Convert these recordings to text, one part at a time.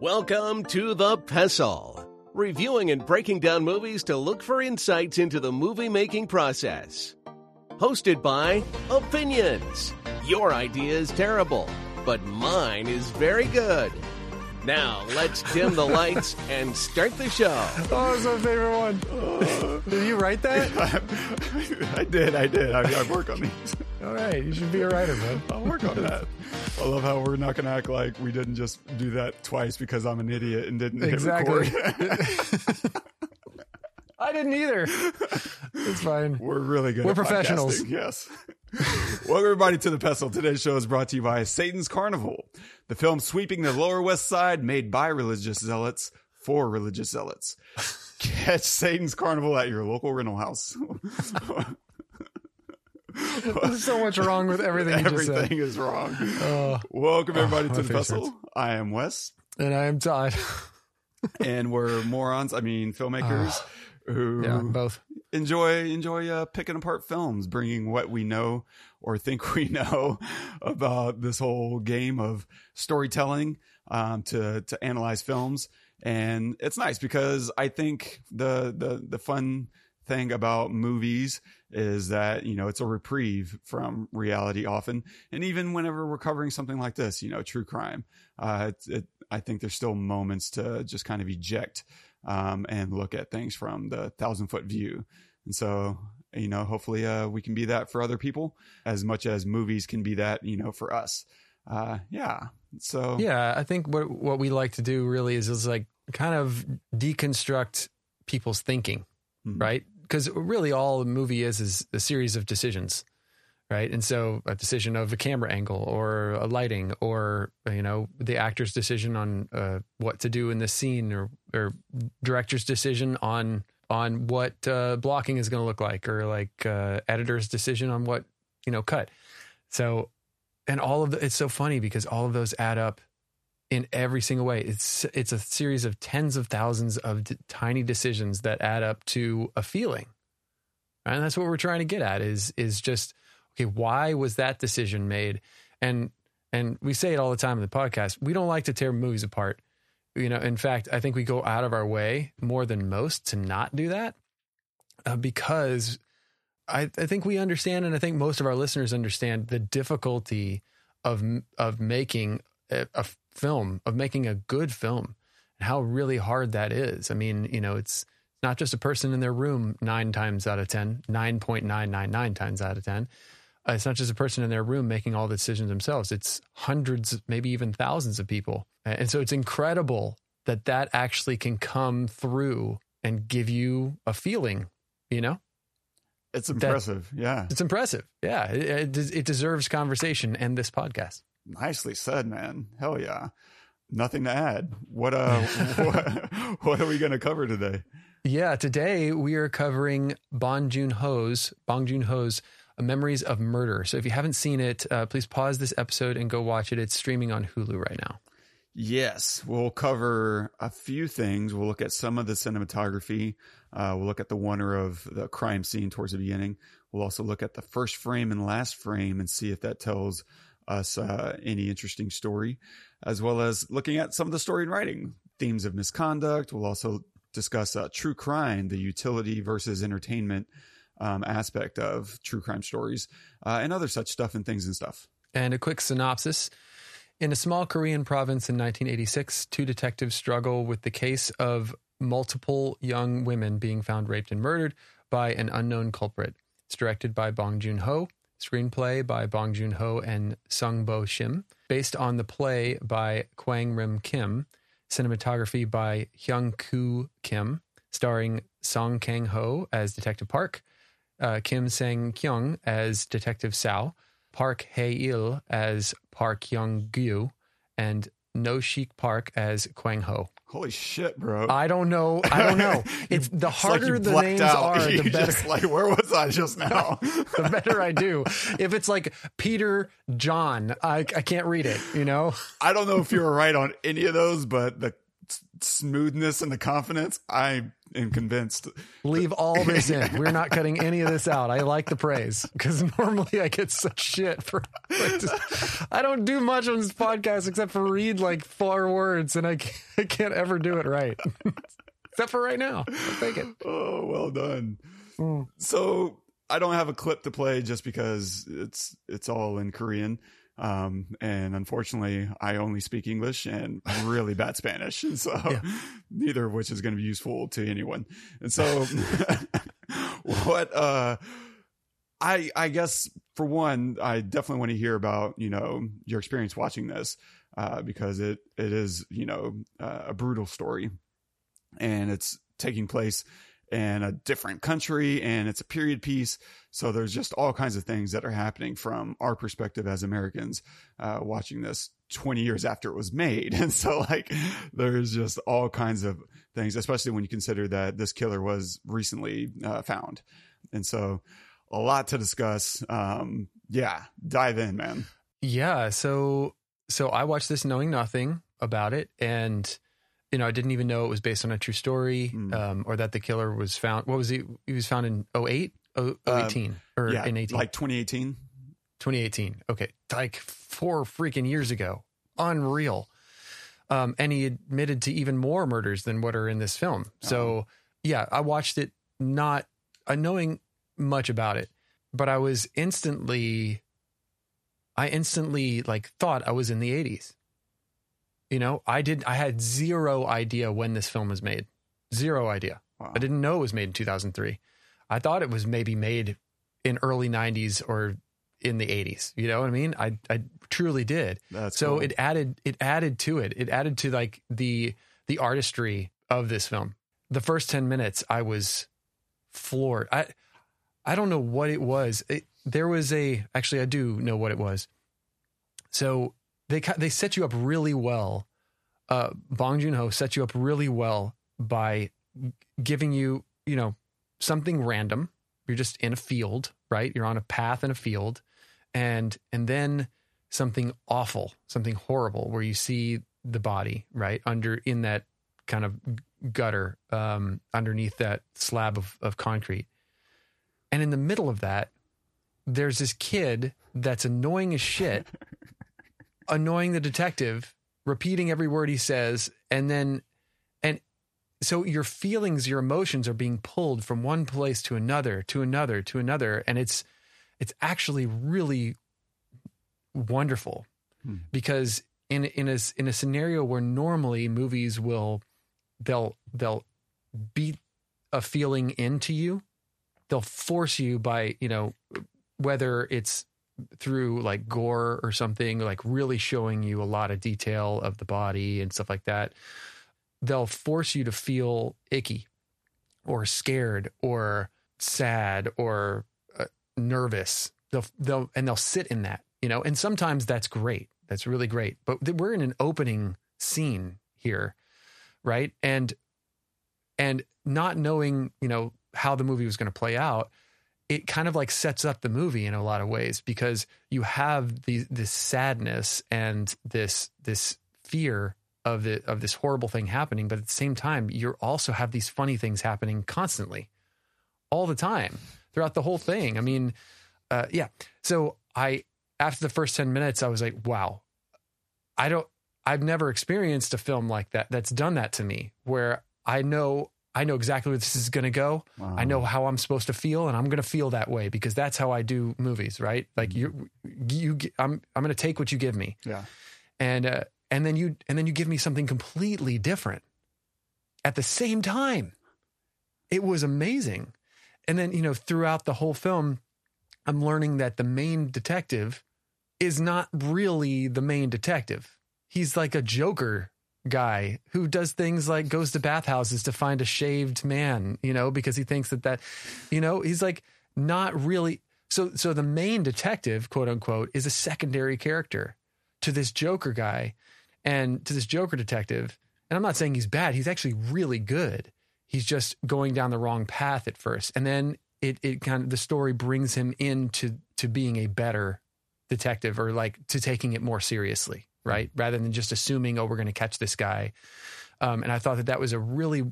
Welcome to The Pestle, reviewing and breaking down movies to look for insights into the movie making process. Hosted by Opinions. Your idea is terrible, but mine is very good. Now, let's dim the lights and start the show. Oh, it's my favorite one. Did you write that? I did, I did. I, I work on these. All right, you should be a writer, man. I'll work on that. I love how we're not going to act like we didn't just do that twice because I'm an idiot and didn't Exactly. record. I didn't either. It's fine. we're really good. We're professionals. podcasting, Yes. Welcome everybody to the Pestle. Today's show is brought to you by Satan's Carnival, the film sweeping the Lower West Side, made by religious zealots for religious zealots. Catch Satan's Carnival at your local rental house. There's so much wrong with everything you just said. Everything is wrong. Oh, Welcome everybody my to the Pestle. I am Wes. and I am Todd. and we're morons. I mean, filmmakers who Yeah, both. enjoy enjoy uh, picking apart films, bringing what we know or think we know about this whole game of storytelling um, to to analyze films. And it's nice because I think the the the fun thing about movies is that you know it's a reprieve from reality often and even whenever we're covering something like this you know true crime uh it, it, i think there's still moments to just kind of eject um and look at things from the thousand foot view and so you know hopefully uh we can be that for other people as much as movies can be that you know for us uh yeah so Yeah, I think what what we like to do really is is like kind of deconstruct people's thinking, Mhm. right? Because really, all a movie is is a series of decisions, right? And so, a decision of a camera angle, or a lighting, or you know, the actor's decision on uh, what to do in the scene, or or director's decision on on what uh, blocking is going to look like, or like uh, editor's decision on what you know cut. So, and all of the, it's so funny because all of those add up in every single way. It's it's a series of tens of thousands of d- tiny decisions that add up to a feeling, and that's what we're trying to get at. Is is just okay? Why was that decision made? And and we say it all the time in the podcast. We don't like to tear movies apart. You know, in fact, I think we go out of our way more than most to not do that uh, because I, I think we understand, and I think most of our listeners understand the difficulty of of making a, a film, of making a good film, and how really hard that is. I mean, you know, it's not just a person in their room nine times out of ten, nine point nine nine nine times out of ten. Uh, it's not just a person in their room making all the decisions themselves. It's hundreds, maybe even thousands of people, and so it's incredible that that actually can come through and give you a feeling. You know. it's impressive yeah It's impressive. Yeah, it, it, it deserves conversation and this podcast. Nicely said, man. Hell yeah. Nothing to add. What uh what, what are we gonna cover today? Yeah, today we are covering Bong Joon Ho's Bong Joon Ho's Memories of Murder. So if you haven't seen it, uh, please pause this episode and go watch it. It's streaming on Hulu right now. Yes, we'll cover a few things. We'll look at some of the cinematography. Uh, we'll look at the oner of the crime scene towards the beginning. We'll also look at the first frame and last frame and see if that tells us uh, any interesting story, as well as looking at some of the story and writing themes of misconduct. We'll also discuss uh, true crime, the utility versus entertainment um, aspect of true crime stories, uh, and other such stuff and things and stuff. And a quick synopsis. In a small Korean province in 1986, two detectives struggle with the case of multiple young women being found raped and murdered by an unknown culprit. It's directed by Bong Joon Ho, screenplay by Bong Joon Ho and Sung Bo Shim, based on the play by Kwang Rim Kim, cinematography by Hyung Koo Kim, starring Song Kang Ho as Detective Park, uh, Kim Sang Kyung as Detective Sao, Park Hae Il as Park Young Gyu, and No Shik Park as Kwang Ho. Holy shit, bro! I don't know. I don't know. It's the like harder you the names out. are, You the better. like, where was I just now? the better I do. If it's like Peter John, I I can't read it. You know. I don't know if you were right on any of those, but the smoothness and the confidence, I am convinced. Leave all this in. We're not cutting any of this out. I like the praise because normally I get such shit for. Like just, I don't do much on this podcast except for read like four words, and I can't, I can't ever do it right. except for right now. I'll take it. Oh, well done. Mm. So I don't have a clip to play just because it's it's all in Korean. Um, and unfortunately, I only speak English and really bad Spanish, and so Yeah. neither of which is going to be useful to anyone. And so, what? Uh, I I guess for one, I definitely want to hear about you know your experience watching this uh, because it it is you know uh, a brutal story, and it's taking place in a different country and it's a period piece. So there's just all kinds of things that are happening from our perspective as Americans uh, watching this 20 years after it was made. And so like there's just all kinds of things, especially when you consider that this killer was recently uh, found. And so a lot to discuss. Um, yeah, dive in, man. Yeah. So so I watched this knowing nothing about it, and you know I didn't even know it was based on a true story, Mm. um, or that the killer was found. What was he? He was found in 08? Oh, Uh, or yeah, in 18 like 2018. 2018 okay like four freaking years ago unreal um and he admitted to even more murders than what are in this film so yeah i watched it not uh, knowing much about it but i was instantly i instantly like thought i was in the 80s you know i did i had zero idea when this film was made zero idea Wow. I didn't know it was made in 2003. I thought it was maybe made in early 90s or in the 80s. You know what I mean? I I truly did. That's so cool. it added it added to it. It added to like the the artistry of this film. The first 10 minutes I was floored. I I don't know what it was. It, there was a actually I do know what it was. So they they set you up really well. Uh, Bong Joon Ho set you up really well by giving you, you know, something random. You're just in a field, right? You're on a path in a field, and and then something awful, something horrible, where you see the body right under in that kind of gutter um, underneath that slab of, of concrete, and in the middle of that, there's this kid that's annoying as shit, annoying the detective, repeating every word he says, and then and so your feelings, your emotions are being pulled from one place to another, to another, to another, and it's it's actually really wonderful Hmm. because in in a in a scenario where normally movies will they'll they'll beat a feeling into you, they'll force you by you know whether it's through like gore or something like really showing you a lot of detail of the body and stuff like that they'll force you to feel icky or scared or sad or uh, nervous. They'll they'll and they'll sit in that you know? And sometimes that's great. That's really great. But we're in an opening scene here right? And and not knowing you know how the movie was going to play out it kind of like sets up the movie in a lot of ways because you have the this sadness and this this fear of the of this horrible thing happening, but at the same time, you also have these funny things happening constantly, all the time throughout the whole thing. I mean, uh, yeah. So I after the first ten minutes, I was like, wow, I don't. I've never experienced a film like that that's done that to me, where I know I know exactly where this is going to go. Wow. I know how I'm supposed to feel, and I'm going to feel that way because that's how I do movies, right? Like you, you, I'm, I'm going to take what you give me, Yeah. and uh, and then you, and then you give me something completely different at the same time. It was amazing, and then you know throughout the whole film, I'm learning that the main detective is not really the main detective. He's like a Joker guy who does things like goes to bathhouses to find a shaved man, you know, because he thinks that that, you know, he's like not really. So, so the main detective, quote unquote, is a secondary character to this Joker guy and to this Joker detective. And I'm not saying he's bad. He's actually really good. He's just going down the wrong path at first. And then it, it kind of, the story brings him into, to being a better detective or like to taking it more seriously, right? Rather than just assuming, oh, we're going to catch this guy. Um, and I thought that that was a really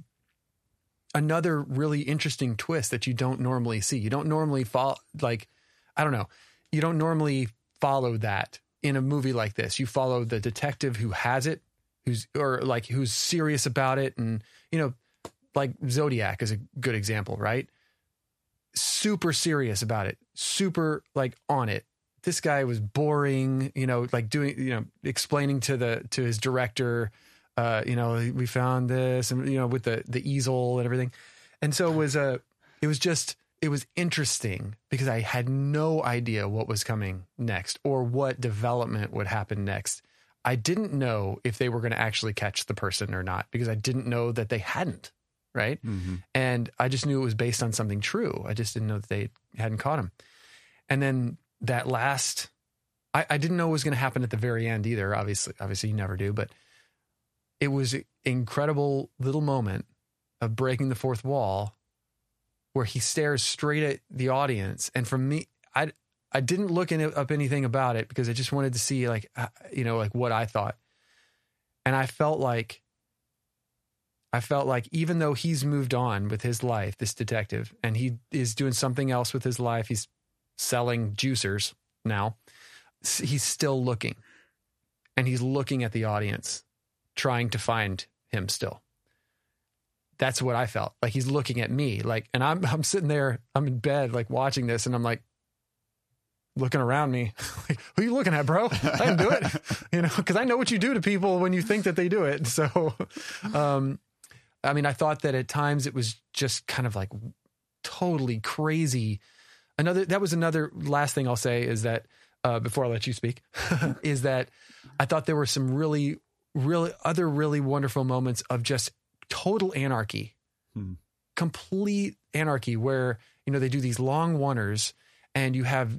another really interesting twist that you don't normally see. You don't normally follow like I don't know. You don't normally follow that in a movie like this. You follow the detective who has it, who's or like who's serious about it and you know like Zodiac is a good example, right? Super serious about it. Super like on it. This guy was boring, you know, like doing, you know, explaining to the to his director uh, you know, we found this and you know with the the easel and everything. And so it was a it was just it was interesting because I had no idea what was coming next or what development would happen next. I didn't know if they were going to actually catch the person or not because I didn't know that they hadn't, right? Mm-hmm. And I just knew it was based on something true. I just didn't know that they hadn't caught him. And then that last, I, I didn't know what was going to happen at the very end either. Obviously, obviously you never do, but it was an incredible little moment of breaking the fourth wall where he stares straight at the audience. And for me, I, I didn't look in, up anything about it because I just wanted to see like, uh, you know, like what I thought. And I felt like, I felt like even though he's moved on with his life, this detective, and he is doing something else with his life, he's selling juicers now, he's still looking and he's looking at the audience trying to find him still. That's what I felt. Like he's looking at me. Like and I'm I'm sitting there, I'm in bed like watching this and I'm like looking around me. like, who you looking at, bro? I didn't do it. you know, cuz I know what you do to people when you think that they do it. So um I mean, I thought that at times it was just kind of like totally crazy. Another that was another last thing I'll say is that uh, before I let you speak, is that I thought there were some really really other really wonderful moments of just total anarchy, Hmm. complete anarchy, where you know they do these long oners, and you have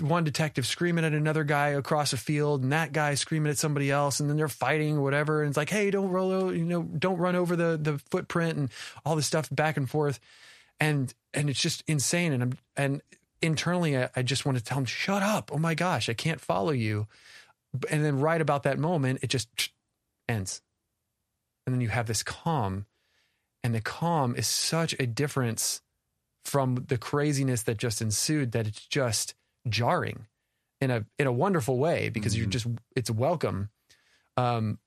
one detective screaming at another guy across a field, and that guy screaming at somebody else, and then they're fighting or whatever, and it's like, hey, don't roll, o- you know, don't run over the the footprint, and all this stuff back and forth, and and it's just insane, and I'm and internally I, I just want to tell him, shut up, oh my gosh, I can't follow you, and then right about that moment, it just ends. And then you have this calm. And the calm is such a difference from the craziness that just ensued that it's just jarring in a in a wonderful way because you're Mhm. just it's welcome. Um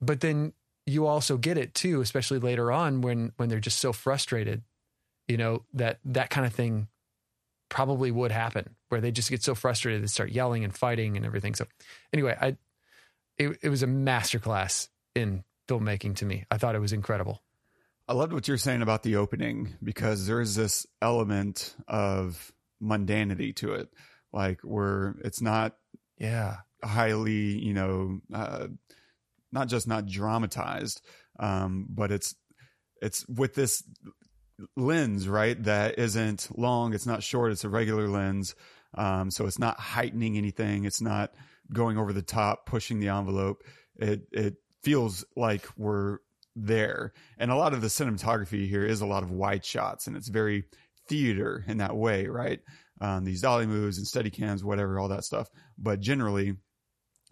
but then you also get it too, especially later on when when they're just so frustrated, you know, that that kind of thing probably would happen where they just get so frustrated they start yelling and fighting and everything. So anyway, I it, it was a masterclass in filmmaking to me. I thought it was incredible. I loved what you're saying about the opening because there is this element of mundanity to it, like where it's not Yeah. highly, you know, uh, not just not dramatized, um, but it's it's with this lens, right? That isn't long, it's not short, it's a regular lens, um, so it's not heightening anything, it's not going over the top, pushing the envelope. It it feels like we're there, and a lot of the cinematography here is a lot of wide shots, and it's very theater in that way, right? Um, these dolly moves and steady cams, whatever, all that stuff. But generally,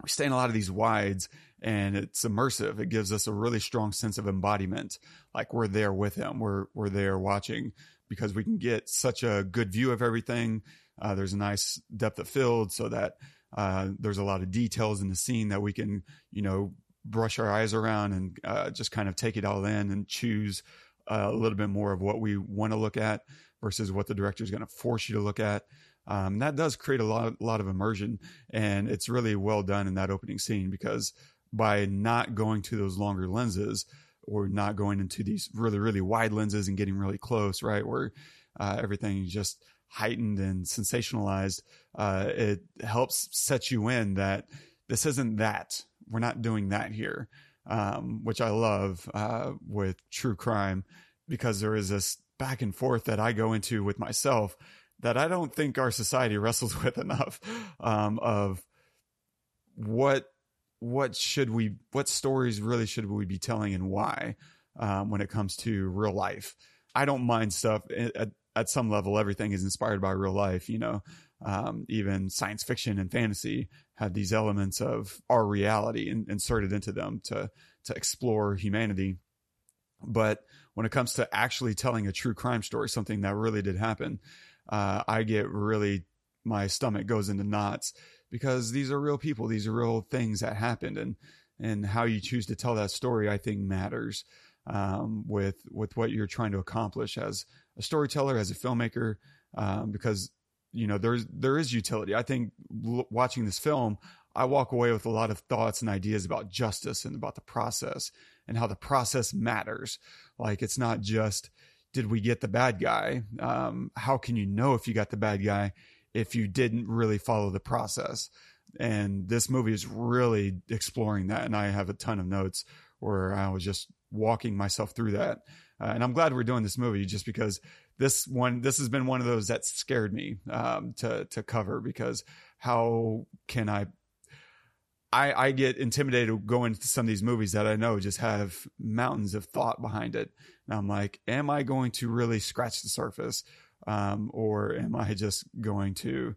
we stay in a lot of these wides and it's immersive. It gives us a really strong sense of embodiment. Like we're there with him. We're, we're there watching because we can get such a good view of everything. Uh, there's a nice depth of field so that, uh, there's a lot of details in the scene that we can, you know, brush our eyes around and, uh, just kind of take it all in and choose uh, a little bit more of what we want to look at versus what the director is going to force you to look at. Um, that does create a lot, lot of immersion, and it's really well done in that opening scene because by not going to those longer lenses or not going into these really, really wide lenses and getting really close, right, where uh, everything is just heightened and sensationalized, uh, it helps set you in that this isn't that. We're not doing that here, um, which I love uh, with true crime because there is this back and forth that I go into with myself that I don't think our society wrestles with enough um, of what what should we what stories really should we be telling and why um, when it comes to real life. I don't mind stuff at, at some level. Everything is inspired by real life, you know. Um, even science fiction and fantasy have these elements of our reality in, inserted into them to to explore humanity. But when it comes to actually telling a true crime story, something that really did happen, uh, I get really my stomach goes into knots because these are real people. These are real things that happened, and and how you choose to tell that story, I think, matters um, with with what you're trying to accomplish as a storyteller, as a filmmaker, um, because you know there's there is utility. I think l- watching this film, I walk away with a lot of thoughts and ideas about justice and about the process and how the process matters. Like it's not just did we get the bad guy? Um, how can you know if you got the bad guy if you didn't really follow the process? And this movie is really exploring that. And I have a ton of notes where I was just walking myself through that. Uh, and I'm glad we're doing this movie just because this one, this has been one of those that scared me um, to to cover because how can I I, I get intimidated going to some of these movies that I know just have mountains of thought behind it. And I'm like, am I going to really scratch the surface? Um, or am I just going to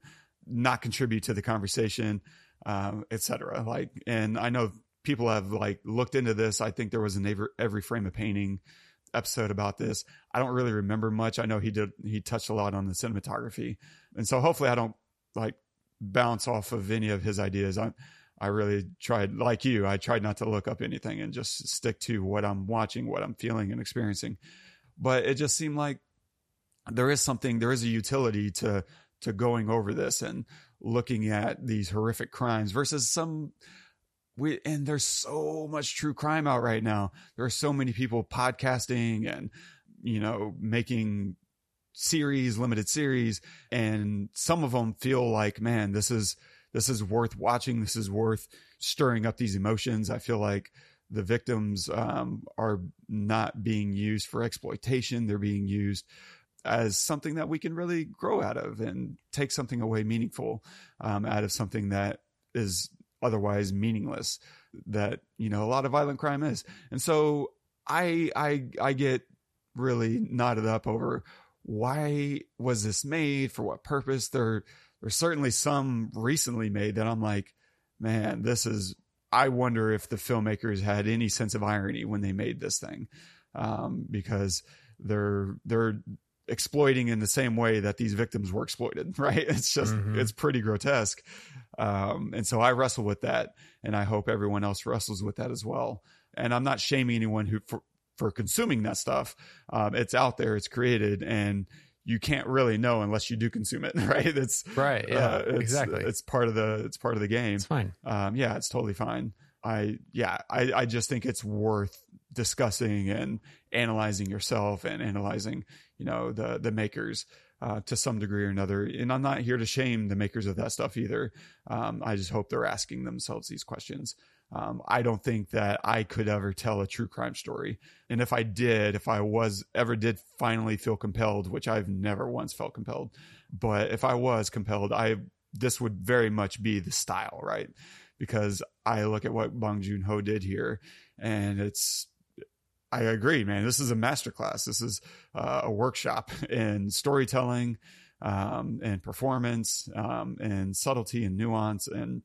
not contribute to the conversation, um, et cetera? Like, and I know people have like looked into this. I think there was an every, every Frame a Painting episode about this. I don't really remember much. I know he did, he touched a lot on the cinematography. And so hopefully I don't like bounce off of any of his ideas. I'm, I really tried, like you, I tried not to look up anything and just stick to what I'm watching, what I'm feeling and experiencing. But it just seemed like there is something, there is a utility to to going over this and looking at these horrific crimes versus some we and there's so much true crime out right now. There are so many people podcasting and you know making series, limited series, and some of them feel like, man, this is this is worth watching. This is worth stirring up these emotions. I feel like the victims um, are not being used for exploitation. They're being used as something that we can really grow out of and take something away meaningful um, out of something that is otherwise meaningless that you know a lot of violent crime is and so i i i get really knotted up over why was this made for what purpose there there's certainly some recently made that I'm like, man, this is. I wonder if the filmmakers had any sense of irony when they made this thing, um, because they're they're exploiting in the same way that these victims were exploited. Right? It's just mm-hmm. it's pretty grotesque, um, and so I wrestle with that, and I hope everyone else wrestles with that as well. And I'm not shaming anyone who for for consuming that stuff. Um, it's out there, it's created, and you can't really know unless you do consume it, right? It's right. Yeah, uh, it's, exactly. It's part of the it's part of the game. It's fine. Um, yeah, it's totally fine. I yeah, I I just think it's worth discussing and analyzing yourself and analyzing, you know, the the makers uh, to some degree or another. And I'm not here to shame the makers of that stuff either. Um, I just hope they're asking themselves these questions. Um, I don't think that I could ever tell a true crime story. And if I did, if I was ever did finally feel compelled, which I've never once felt compelled, but if I was compelled, I this would very much be the style, right? Because I look at what Bong Joon Ho did here, and it's I agree, man. This is a masterclass. This is uh, a workshop in storytelling um, and performance um, and subtlety and nuance and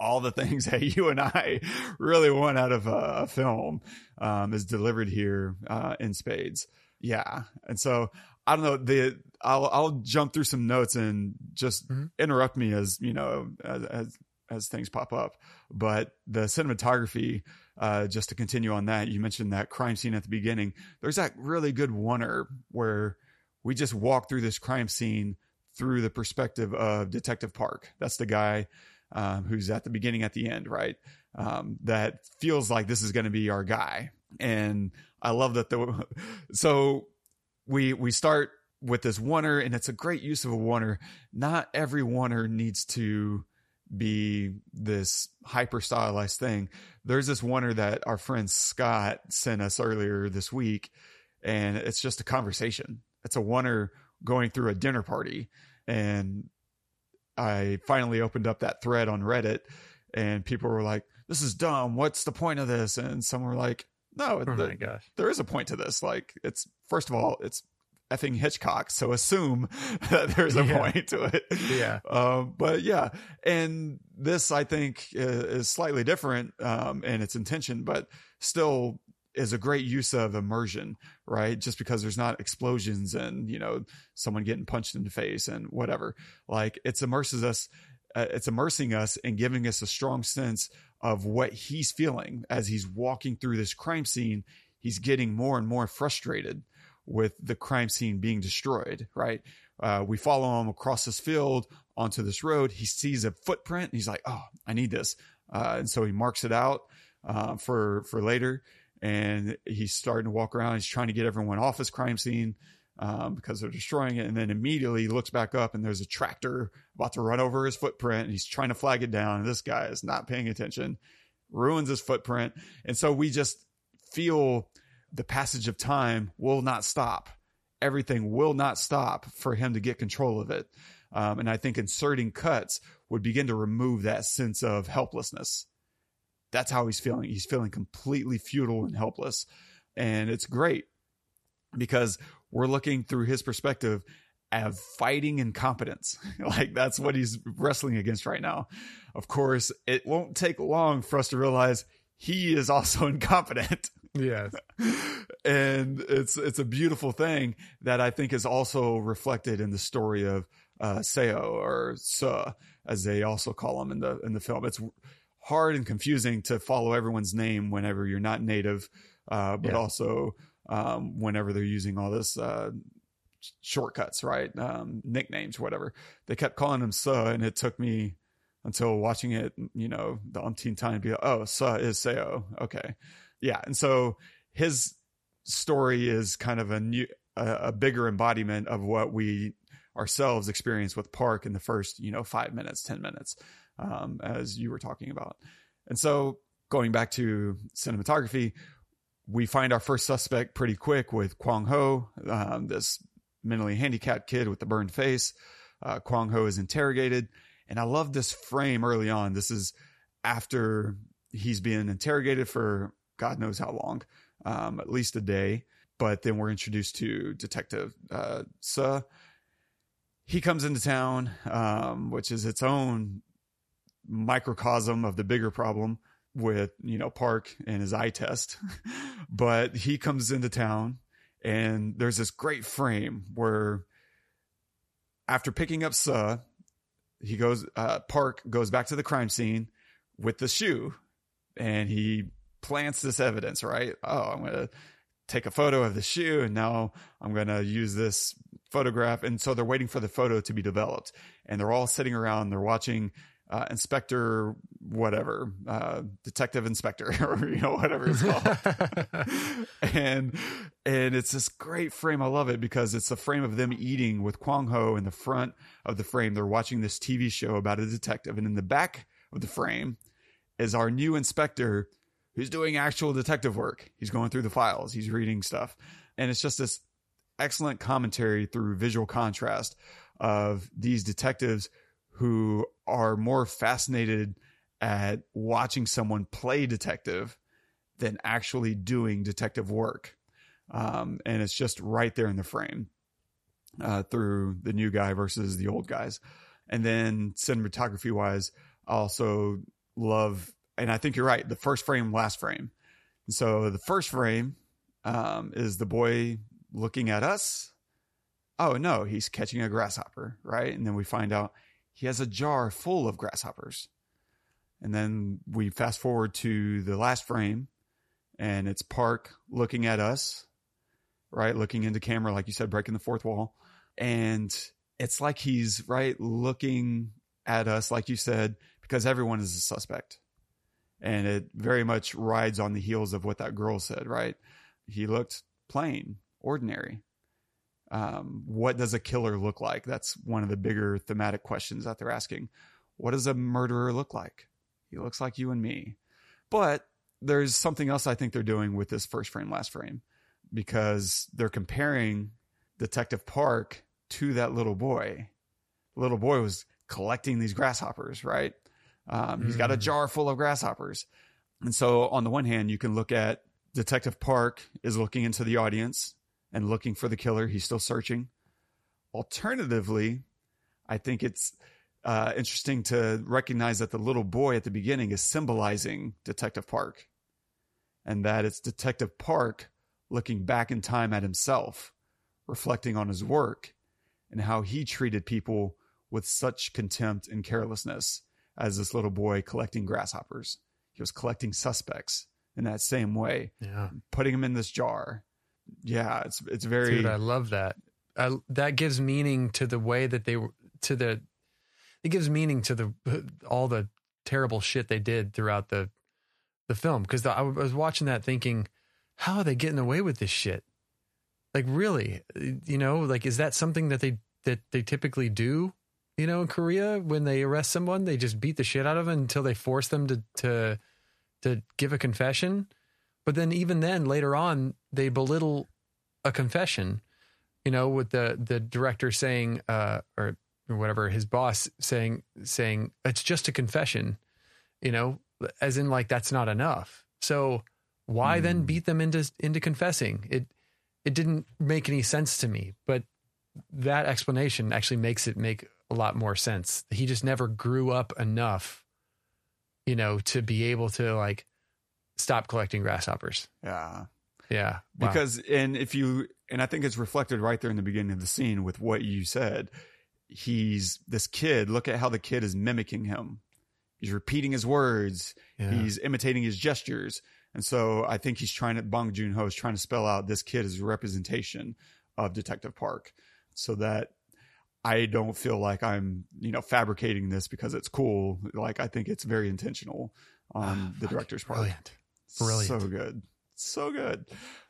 all the things that you and I really want out of a, film um, is delivered here uh, in spades. Yeah, and so I don't know. The I'll I'll jump through some notes and just mm-hmm. interrupt me as you know as, as, as things pop up. But the cinematography, uh, just to continue on that, you mentioned that crime scene at the beginning. There's that really good oner where we just walk through this crime scene through the perspective of Detective Park. That's the guy um, who's at the beginning, at the end, right? Um, that feels like this is going to be our guy. And I love that. The, so we, we start with this oner and it's a great use of a oner. Not every oner needs to be this hyper stylized thing. There's this oner that our friend Scott sent us earlier this week, and it's just a conversation. It's a oner going through a dinner party, and I finally opened up that thread on Reddit and people were like, this is dumb. What's the point of this? And some were like, no, oh the, there is a point to this. Like it's, first of all, it's effing Hitchcock, so assume that there's a Yeah. point to it. Yeah. Um, but yeah, and this I think is slightly different um, in its intention, but still is a great use of immersion, right? Just because there's not explosions and you know someone getting punched in the face and whatever, like it's immerses us. Uh, it's immersing us and giving us a strong sense of what he's feeling as he's walking through this crime scene. He's getting more and more frustrated with the crime scene being destroyed, right? Uh, we follow him across this field onto this road. He sees a footprint. He's like, "Oh, I need this," uh, and so he marks it out uh, for for later. And he's starting to walk around. He's trying to get everyone off his crime scene um, because they're destroying it. And then immediately he looks back up, and there's a tractor about to run over his footprint. And he's trying to flag it down. And this guy is not paying attention, ruins his footprint. And so we just feel the passage of time will not stop. Everything will not stop for him to get control of it. Um, and I think inserting cuts would begin to remove that sense of helplessness. That's how he's feeling. He's feeling completely futile and helpless. And it's great because we're looking through his perspective of fighting incompetence. like that's what he's wrestling against right now. Of course, it won't take long for us to realize he is also incompetent Yes. and it's it's a beautiful thing that I think is also reflected in the story of uh, Seo or Suh, as they also call him in the in the film. It's hard and confusing to follow everyone's name whenever you're not native, uh, but Yeah. also um, whenever they're using all this uh, shortcuts, right? Um, nicknames, whatever. They kept calling him Suh, and it took me until watching it, you know, the umpteenth time to be like, oh, Suh is Seo. Okay. Yeah. And so his story is kind of a new, a, a bigger embodiment of what we ourselves experience with Park in the first, you know, five minutes, 10 minutes, um, as you were talking about. And so going back to cinematography, we find our first suspect pretty quick with Kwang Ho, um, this mentally handicapped kid with the burned face. Uh, Kwang Ho is interrogated. And I love this frame early on. This is after he's being interrogated for God knows how long, um, at least a day. But then we're introduced to Detective uh. He comes into town, um, which is its own microcosm of the bigger problem with you know Park and his eye test. but he comes into town, and there's this great frame where after picking up Suh, he goes uh, Park goes back to the crime scene with the shoe, and he plants this evidence. Right? Oh, I'm gonna take a photo of the shoe, and now I'm gonna use this photograph. And so they're waiting for the photo to be developed, and they're all sitting around. They're watching uh, Inspector, whatever, uh, Detective Inspector, or you know whatever it's called. and and it's this great frame. I love it because it's the frame of them eating with Kwang Ho in the front of the frame. They're watching this TV show about a detective, and in the back of the frame is our new inspector who's doing actual detective work. He's going through the files, he's reading stuff, and it's just this excellent commentary through visual contrast of these detectives who are more fascinated at watching someone play detective than actually doing detective work. Um, and it's just right there in the frame uh, through the new guy versus the old guys. And then cinematography wise, I also love, and I think you're right, the first frame, last frame. And so the first frame um, is the boy looking at us. Oh, no, he's catching a grasshopper, right? And then we find out he has a jar full of grasshoppers. And then we fast forward to the last frame, and it's Park looking at us, right? Looking into camera, like you said, breaking the fourth wall. And it's like he's, right, looking at us, like you said, because everyone is a suspect. And it very much rides on the heels of what that girl said, right? He looked plain, ordinary. Um, what does a killer look like? That's one of the bigger thematic questions that they're asking. What does a murderer look like? He looks like you and me. But there's something else I think they're doing with this first frame, last frame, because they're comparing Detective Park to that little boy. The little boy was collecting these grasshoppers, right? Um, He's got a Mm. jar full of grasshoppers. And so, on the one hand, you can look at Detective Park is looking into the audience and looking for the killer. He's still searching. Alternatively, I think it's uh, interesting to recognize that the little boy at the beginning is symbolizing Detective Park, and that it's Detective Park looking back in time at himself, reflecting on his work and how he treated people with such contempt and carelessness as this little boy collecting grasshoppers. He was collecting suspects in that same way, Yeah. putting them in this jar. Yeah, it's it's very Dude, I love that. I, that gives meaning to the way that they were to the. It gives meaning to the all the terrible shit they did throughout the the film because I was watching that thinking, how are they getting away with this shit? Like really, you know, like is that something that they that they typically do? You know, in Korea when they arrest someone, they just beat the shit out of them until they force them to to to give a confession. But then even then, later on, they belittle a confession you know, with the the director saying, uh, or or whatever, his boss saying saying it's just a confession, you know, as in like that's not enough. So why then Hmm. beat them into into confessing? It it didn't make any sense to me, but that explanation actually makes it make a lot more sense. He just never grew up enough, you know, to be able to like stop collecting grasshoppers. yeah. Yeah, Wow. because and if you and i think it's reflected right there in the beginning of the scene with what you said he's this kid look at how the kid is mimicking him he's repeating his words Yeah. he's imitating his gestures and so i think he's trying to bong joon-ho is trying to spell out this kid is a representation of detective park so that i don't feel like i'm you know fabricating this because it's cool like i think it's very intentional on Ah, the director's part brilliant. Brilliant. so good. So good.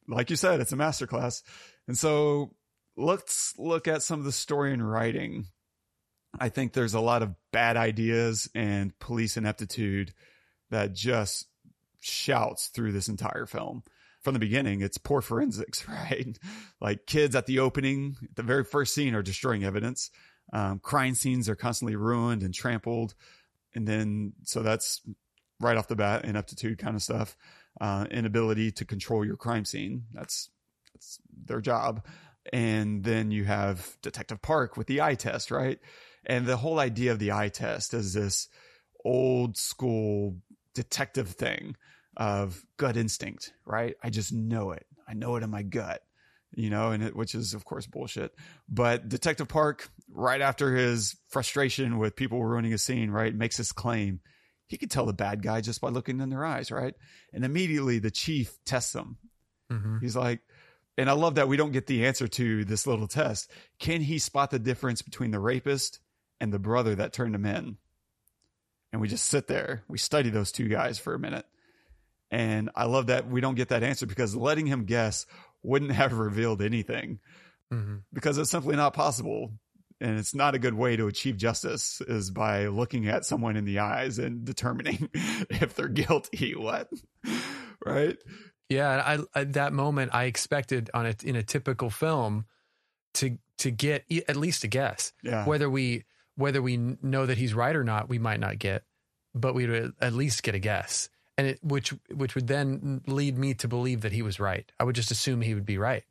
Like you said, it's a masterclass. And so let's look at some of the story and writing. I think there's a lot of bad ideas and police ineptitude that just shouts through this entire film. From the beginning, it's poor forensics, right? Like kids at the opening, the very first scene are destroying evidence. Um, crime scenes are constantly ruined and trampled. And then, so that's right off the bat, ineptitude kind of stuff uh, inability to control your crime scene. That's that's their job. And then you have Detective Park with the eye test, right? And the whole idea of the eye test is this old school detective thing of gut instinct, right? I just know it. I know it in my gut, you know, and it, which is of course bullshit. But Detective Park, right after his frustration with people ruining a scene, right, makes this claim. He could tell the bad guy just by looking in their eyes, right? And immediately the chief tests him. Mhm. He's like, and I love that we don't get the answer to this little test. Can he spot the difference between the rapist and the brother that turned him in? And we just sit there. We study those two guys for a minute. And I love that we don't get that answer because letting him guess wouldn't have revealed anything Mhm. because it's simply not possible. And it's not a good way to achieve justice is by looking at someone in the eyes and determining if they're guilty. What? right? Yeah, and I, I that moment I expected on it in a typical film to to get at least a guess. Yeah. Whether we whether we know that he's right or not, we might not get, but we would at least get a guess, and it which which would then lead me to believe that he was right. I would just assume he would be right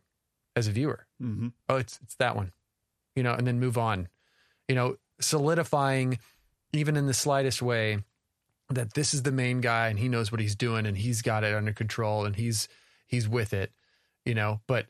as a viewer. hmm Oh, it's it's that one, you know, and then move on. You know, solidifying even in the slightest way that this is the main guy and he knows what he's doing and he's got it under control and he's he's with it, you know. But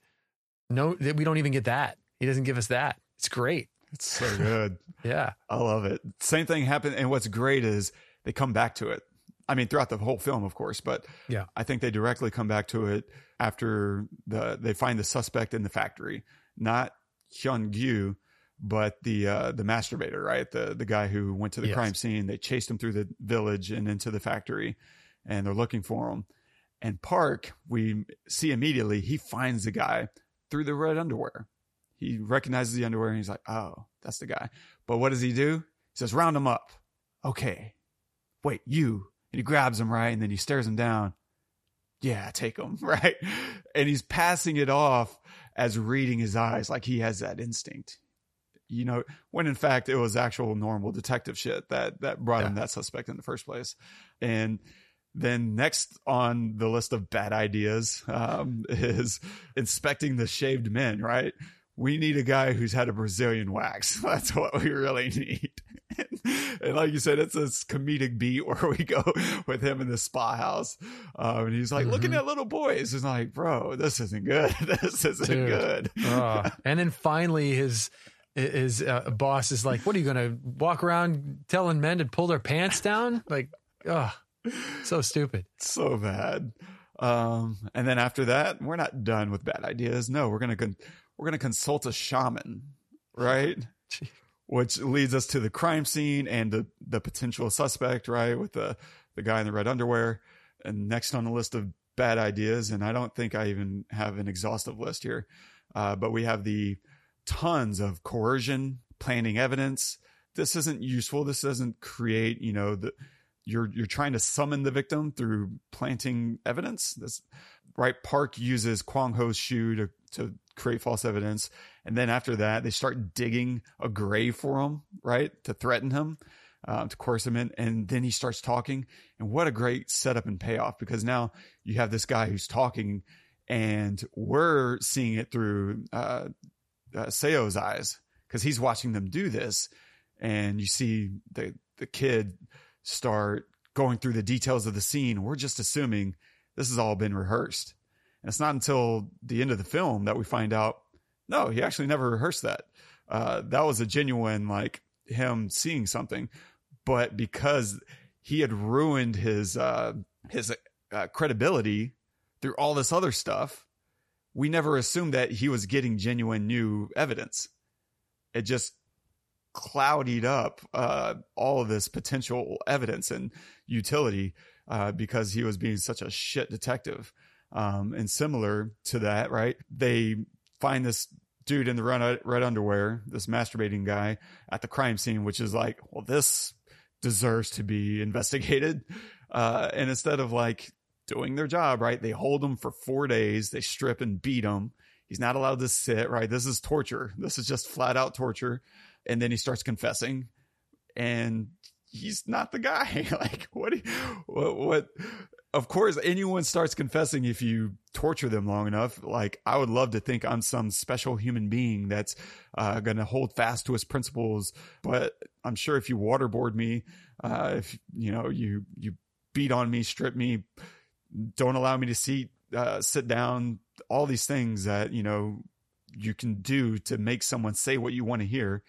no, that we don't even get that. He doesn't give us that. It's great. It's so good. Yeah, I love it. Same thing happened. And what's great is they come back to it. I mean, throughout the whole film, of course, but Yeah. I think they directly come back to it after the they find the suspect in the factory, not Hyun Gyu, but the uh, the masturbator, right? The the guy who went to the Yes. crime scene. They chased him through the village and into the factory, and they're looking for him. And Park, we see immediately he finds the guy through the red underwear. He recognizes the underwear and he's like, "Oh, that's the guy." But what does he do? He says, "Round him up." Okay. Wait, you. And he grabs him right, and then he stares him down. Yeah, take him right, and he's passing it off as reading his eyes, like he has that instinct. You know, when in fact it was actual normal detective shit that that brought him that suspect in the first place, and Then next on the list of bad ideas um, is inspecting the shaved men. Right? We need a guy who's had a Brazilian wax. That's what we really need. and like you said, it's this comedic beat where we go with him in the spa house, um, and he's like mm-hmm. looking at little boys. He's like, "Bro, this isn't good. this isn't Dude. good." uh, and then finally, his his uh, boss is like, "What are you going to walk around telling men to pull their pants down?" Like, oh, so stupid, so bad. Um, and then after that, we're not done with bad ideas. No, we're gonna con- we're gonna consult a shaman, right? Which leads us to the crime scene and the the potential suspect, right, with the the guy in the red underwear. And next on the list of bad ideas, and I don't think I even have an exhaustive list here, uh, but we have the tons of coercion, planting evidence. This isn't useful. This doesn't create, you know, the you're you're trying to summon the victim through planting evidence. This right Park uses Kwang Ho's shoe to to create false evidence, and then after that they start digging a grave for him, right, to threaten him, um, to coerce him in, and then he starts talking. And what a great setup and payoff because now you have this guy who's talking, and we're seeing it through uh, uh, Seo's eyes because he's watching them do this, and you see the the kid start going through the details of the scene. We're just assuming this has all been rehearsed, and it's not until the end of the film that we find out no, he actually never rehearsed that. Uh, that was a genuine like him seeing something, but because he had ruined his uh, his uh, credibility through all this other stuff we never assumed that he was getting genuine new evidence. It just clouded up uh, all of this potential evidence and utility uh, because he was being such a shit detective. Um, and similar to that, right? They find this dude in the red, red underwear, this masturbating guy at the crime scene, which is like, well, this deserves to be investigated. Uh, and instead of like doing their job, right? They hold him for four days. They strip and beat him. He's not allowed to sit, right? This is torture. This is just flat out torture. And then he starts confessing and he's not the guy. like what, what, what, of course, anyone starts confessing if you torture them long enough. Like, I would love to think I'm some special human being that's uh, going to hold fast to his principles. But I'm sure if you waterboard me, uh, if you know you you beat on me, strip me, don't allow me to seat, uh, sit down, all these things that, you know, you can do to make someone say what you want to hear.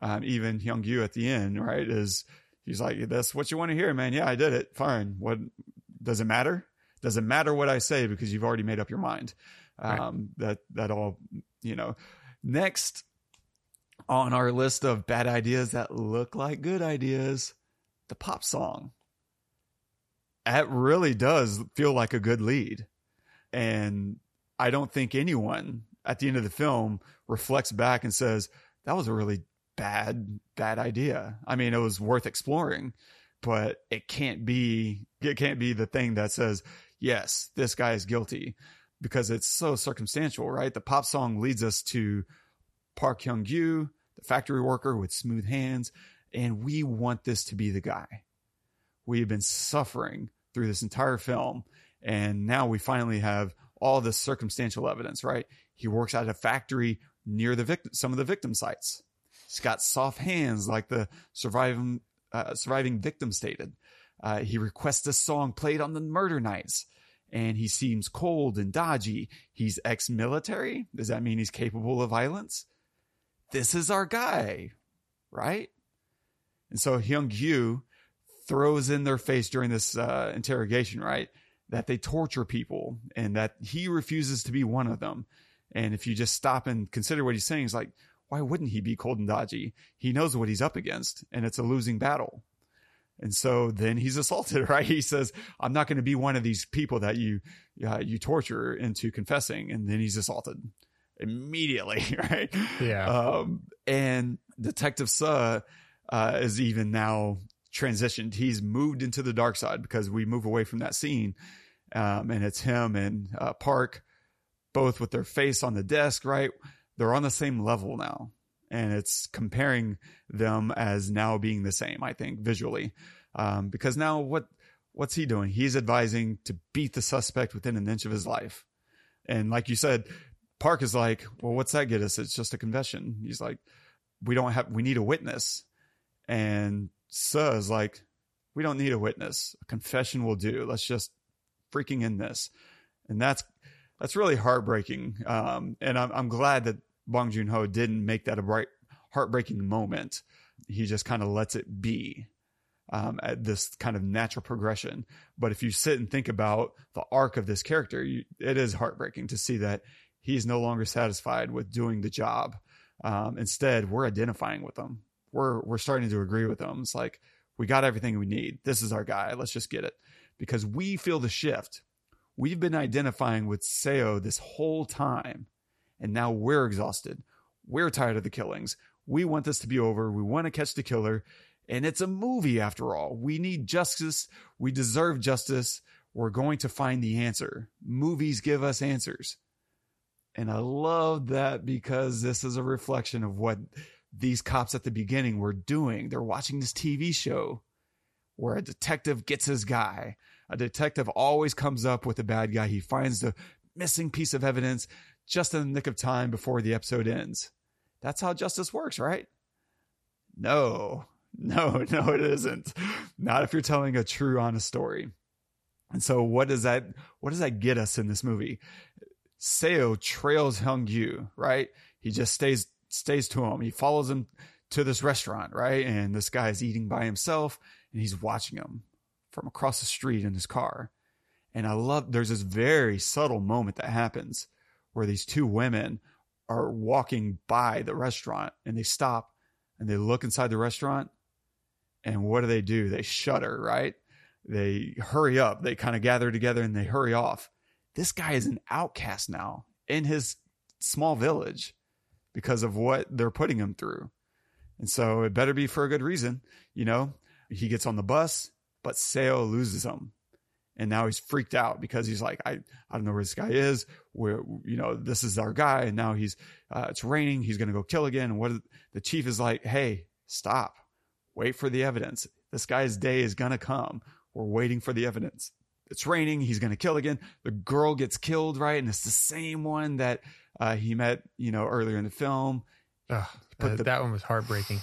Um, even Hyun Gyu at the end, right, is he's like, that's what you want to hear, man. Yeah, I did it. Fine. What does it matter? Does it matter what I say because you've already made up your mind? Um, right. that, that all, you know, next on our list of bad ideas that look like good ideas, the pop song that really does feel like a good lead. And I don't think anyone at the end of the film reflects back and says, that was a really bad, bad idea. I mean, it was worth exploring, but it can't be, it can't be the thing that says, yes, this guy is guilty because it's so circumstantial, right? The pop song leads us to Park Hyun Gyu, the factory worker with smooth hands, and we want this to be the guy. We've been suffering through this entire film. And now we finally have all this circumstantial evidence, right? He works at a factory near the victim, some of the victim sites. He's got soft hands, like the surviving, uh, surviving victim stated. Uh, he requests a song played on the murder nights and he seems cold and dodgy. He's ex military. Does that mean he's capable of violence? This is our guy, right? And so Hyun Gyu throws in their face during this uh, interrogation, right? That they torture people and that he refuses to be one of them. And if you just stop and consider what he's saying, it's like, why wouldn't he be cold and dodgy? He knows what he's up against and it's a losing battle. And so then he's assaulted, right? He says, I'm not going to be one of these people that you, uh, you torture into confessing. And then he's assaulted immediately, right? Yeah. Um, and Detective Seo, uh, is even now transitioned. He's moved into the dark side because we move away from that scene. Um, and it's him and uh, Park, both with their face on the desk, right? They're on the same level now. And it's comparing them as now being the same, I think, visually. Um, because now what, what's he doing? He's advising to beat the suspect within an inch of his life. And like you said, Park is like, well, what's that get us? It's just a confession. He's like, we don't have, we need a witness. And Seo is like, we don't need a witness. A confession will do. Let's just freaking in this. And that's, that's really heartbreaking. Um, and I'm, I'm glad that Bong Joon Ho didn't make that a bright, heartbreaking moment. He just kind of lets it be um, at this kind of natural progression. But if you sit and think about the arc of this character, you, it is heartbreaking to see that he's no longer satisfied with doing the job. Um, instead, we're identifying with him. We're we're starting to agree with him. It's like we got everything we need. This is our guy. Let's just get it because we feel the shift. We've been identifying with Seo this whole time, and now we're exhausted. We're tired of the killings. We want this to be over. We want to catch the killer. And it's a movie after all. We need justice. We deserve justice. We're going to find the answer. Movies give us answers. And I love that because this is a reflection of what these cops at the beginning were doing. They're watching this TV show where a detective gets his guy. A detective always comes up with a bad guy. He finds the missing piece of evidence just in the nick of time before the episode ends. That's how justice works, right? No, no, no, it isn't. Not if you're telling a true, honest story. And so, what does that? What does that get us in this movie? Seo trails Hyun Gyu, right? He just stays stays to him. He follows him to this restaurant, right? And this guy is eating by himself, and he's watching him from across the street in his car. And I love. There's this very subtle moment that happens where these two women are walking by the restaurant, and they stop and they look inside the restaurant and what do they do? They shudder, right? They hurry up. They kind of gather together and they hurry off. This guy is an outcast now in his small village because of what they're putting him through. And so it better be for a good reason. You know, he gets on the bus, but Seo loses him. And now he's freaked out because he's like, I, I don't know where this guy is. Where, you know, this is our guy. And now he's, uh, it's raining. He's going to go kill again. And what the chief is like, Hey, stop Wait for the evidence. This guy's day is going to come. We're waiting for the evidence. It's raining. He's going to kill again. The girl gets killed, right? And it's the same one that uh, he met, you know, earlier in the film. Ugh, that, the, that one was heartbreaking.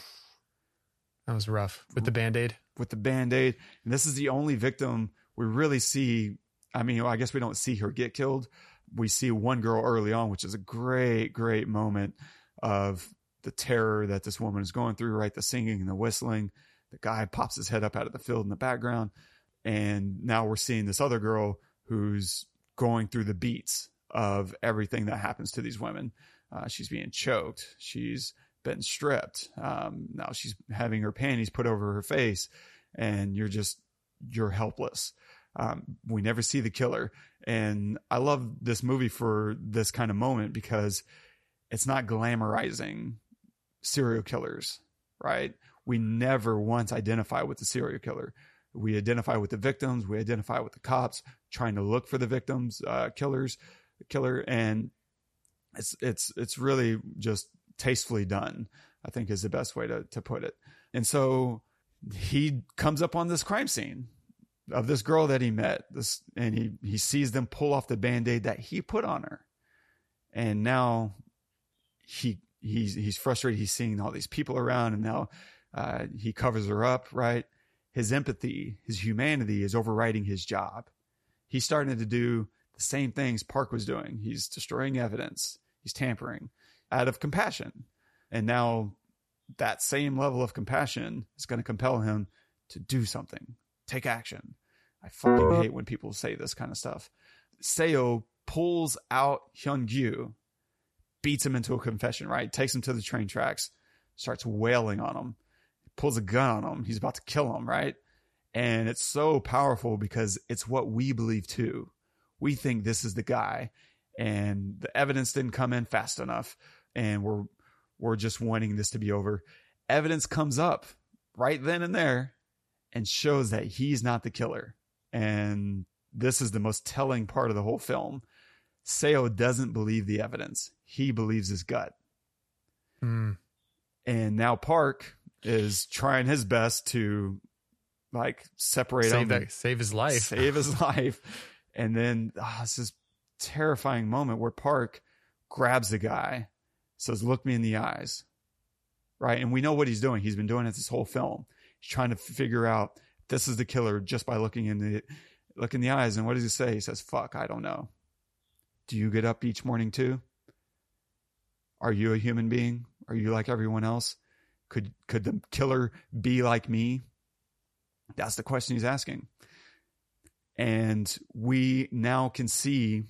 That was rough with the band aid. With the band aid. And this is the only victim we really see. I mean, I guess we don't see her get killed. We see one girl early on, which is a great, great moment of the terror that this woman is going through, right? The singing and the whistling. The guy pops his head up out of the field in the background. And now we're seeing this other girl who's going through the beats of everything that happens to these women. Uh, she's being choked. She's been stripped. Um, now she's having her panties put over her face, and you're just you're helpless. Um, we never see the killer, and I love this movie for this kind of moment because it's not glamorizing serial killers, right? We never once identify with the serial killer. We identify with the victims. We identify with the cops trying to look for the victims, uh, killers, killer, and it's it's it's really just tastefully done. I think is the best way to to put it. And so he comes up on this crime scene of this girl that he met. This and he he sees them pull off the band aid that he put on her, and now he he's he's frustrated. He's seeing all these people around, and now uh, he covers her up. Right, his empathy, his humanity is overriding his job. He's starting to do the same things Park was doing. He's destroying evidence. He's tampering out of compassion, and now that same level of compassion is going to compel him to do something, take action. I fucking hate when people say this kind of stuff. Seo pulls out Hyun Gyu beats him into a confession, right? Takes him to the train tracks, starts wailing on him, pulls a gun on him. He's about to kill him, right? And it's so powerful because it's what we believe too. We think this is the guy, and the evidence didn't come in fast enough, and we're we're just wanting this to be over. Evidence comes up right then and there and shows that he's not the killer. And this is the most telling part of the whole film Seo doesn't believe the evidence. He believes his gut. Mm. And now Park is trying his best to like separate save that, save his life. save his life, and then ah, it's this terrifying moment where Park grabs the guy, says, "Look me in the eyes," right? And we know what he's doing. He's been doing it this whole film. He's trying to figure out this is the killer just by looking in the look in the eyes. And what does he say? He says, "Fuck, I don't know." Do you get up each morning too? Are you a human being? Are you like everyone else? Could could the killer be like me? That's the question he's asking. And we now can see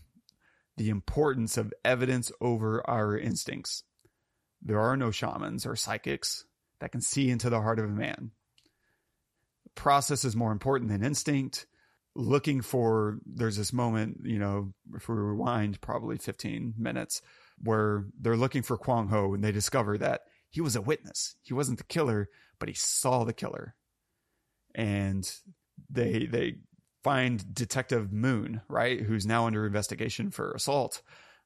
the importance of evidence over our instincts. There are no shamans or psychics that can see into the heart of a man. Process is more important than instinct. Looking for, there's this moment, you know, if we rewind probably 15 minutes, where they're looking for Kwang Ho and they discover that he was a witness. He wasn't the killer, but he saw the killer. And they they find Detective Moon, right, who's now under investigation for assault.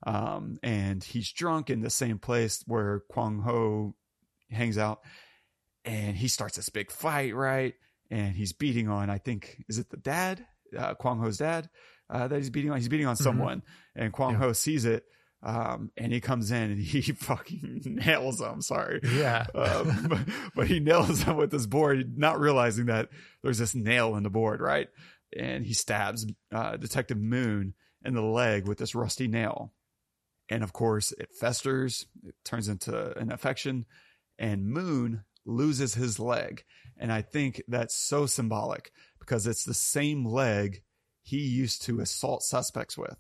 Um, and he's drunk in the same place where Kwang Ho hangs out. And he starts this big fight, right? And he's beating on, I think, is it the dad? Uh, Kwang Ho's dad uh, that he's beating on. He's beating on Mhm. someone. And Kwang Yeah. Ho sees it. Um, and he comes in and he fucking nails him. Sorry. Yeah. Um, but, but he nails him with this board, not realizing that there's this nail in the board, right? And he stabs uh, Detective Moon in the leg with this rusty nail. And of course, it festers, it turns into an infection, and Moon loses his leg. And I think that's so symbolic because it's the same leg he used to assault suspects with,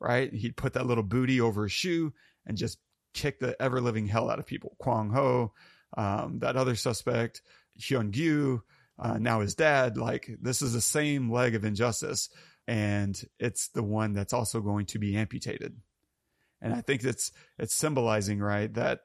right? He'd put that little booty over his shoe and just kick the ever living hell out of people. Kwang Ho, um, that other suspect, Hyun Gyu, uh, now his dad. Like this is the same leg of injustice, and it's the one that's also going to be amputated. And I think it's it's symbolizing right that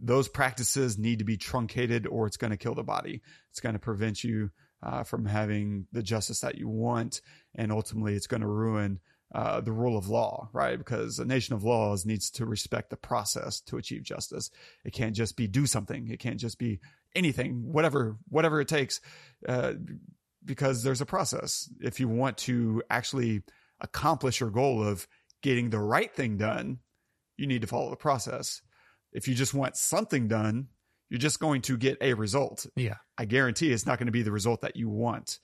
those practices need to be truncated, or it's going to kill the body. It's going to prevent you uh, from having the justice that you want, and ultimately, it's going to ruin uh, the rule of law, right? Because a nation of laws needs to respect the process to achieve justice. It can't just be do something. It can't just be anything, whatever, whatever it takes, uh, because there's a process. If you want to actually accomplish your goal of getting the right thing done, you need to follow the process. If you just want something done, you're just going to get a result. Yeah. I guarantee it's not going to be the result that you want.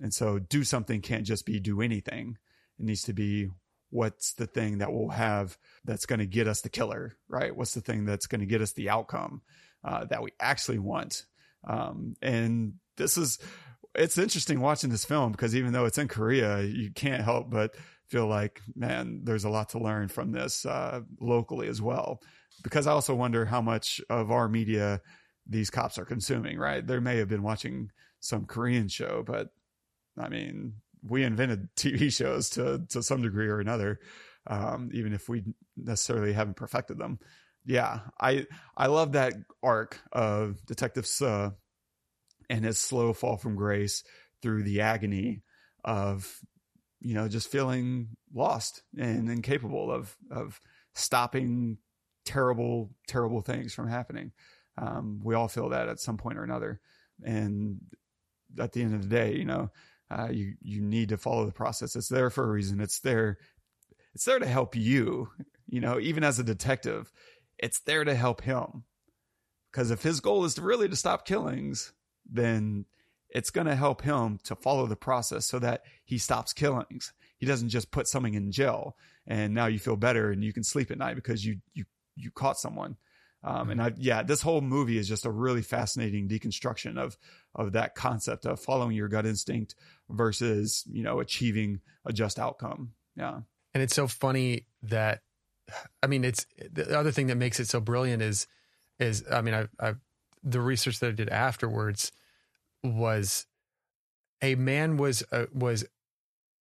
And so do something can't just be do anything. It needs to be what's the thing that will have that's going to get us the killer, right? What's the thing that's going to get us the outcome uh, that we actually want? Um, and this is, it's interesting watching this film because even though it's in Korea, you can't help but feel like, man, there's a lot to learn from this uh, locally as well. Because I also wonder how much of our media these cops are consuming, right? They may have been watching some Korean show, but I mean, we invented TV shows to to some degree or another, um, even if we necessarily haven't perfected them. Yeah, I I love that arc of Detective Seo and his slow fall from grace through the agony of you know just feeling lost and incapable of of stopping terrible terrible things from happening. Um, we all feel that at some point or another, and at the end of the day, you know, uh, you you need to follow the process. It's there for a reason. It's there. It's there to help you. You know, even as a detective, it's there to help him. Because if his goal is to really to stop killings, then it's going to help him to follow the process so that he stops killings. He doesn't just put something in jail and now you feel better and you can sleep at night because you you you caught someone. Um, and I, yeah, this whole movie is just a really fascinating deconstruction of of that concept of following your gut instinct versus you know achieving a just outcome. Yeah, And it's so funny that, I mean, it's the other thing that makes it so brilliant is, is I mean, I, I, the research that I did afterwards was, a man was uh, was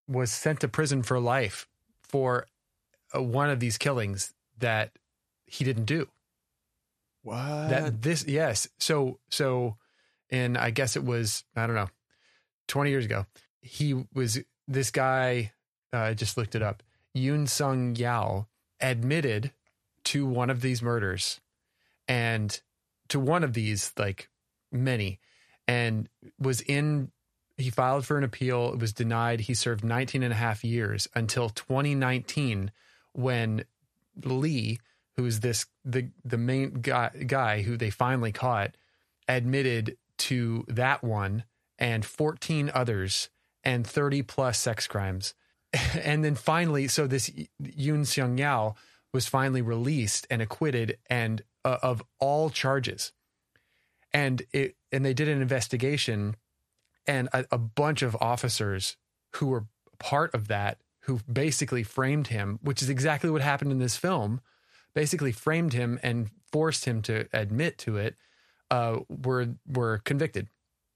was sent to prison for life for uh, one of these killings that he didn't do. What? that this yes so so and i guess it was i don't know 20 years ago he was this guy uh, i just looked it up yoon sung yao admitted to one of these murders and to one of these like many and was in he filed for an appeal. It was denied. He served 19 and a half years until 2019 when Lee, who is this the the main guy guy who they finally caught, admitted to that one and 14 others and 30 plus sex crimes. and then finally, so this Yoon Seung Yao was finally released and acquitted and uh, of all charges. And it and they did an investigation and a, a bunch of officers who were part of that who basically framed him, which is exactly what happened in this film, basically framed him and forced him to admit to it, uh, were were convicted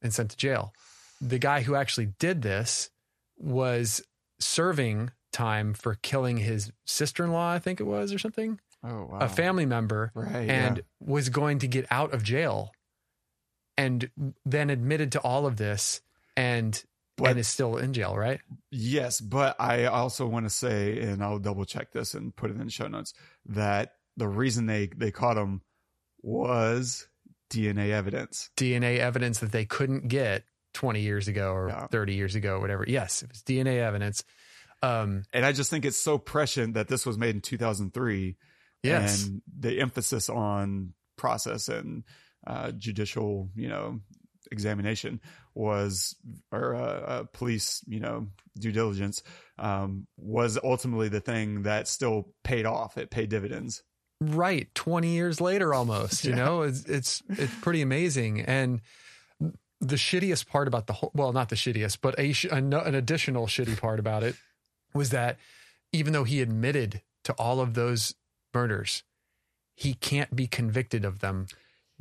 and sent to jail. The guy who actually did this was serving time for killing his sister-in-law, I think it was, or something, Oh wow. a family member, Right. and yeah. was going to get out of jail, and then admitted to all of this, and But- and is still in jail, right? Yes, but I also want to say, and I'll double check this and put it in the show notes, that the reason they they caught him was DNA evidence. DNA evidence that they couldn't get 20 years ago or Yeah. 30 years ago or whatever. Yes, it was DNA evidence. Um, And I just think it's so prescient that this was made in 2003. yes. And the emphasis on process and uh, judicial, you know, examination was, or uh, uh, police, you know, due diligence um, was ultimately the thing that still paid off. It paid dividends. right 20 years later almost you Yeah. know it's it's it's pretty amazing and the shittiest part about the whole well not the shittiest but a sh- an, an additional shitty part about it was that even though he admitted to all of those murders he can't be convicted of them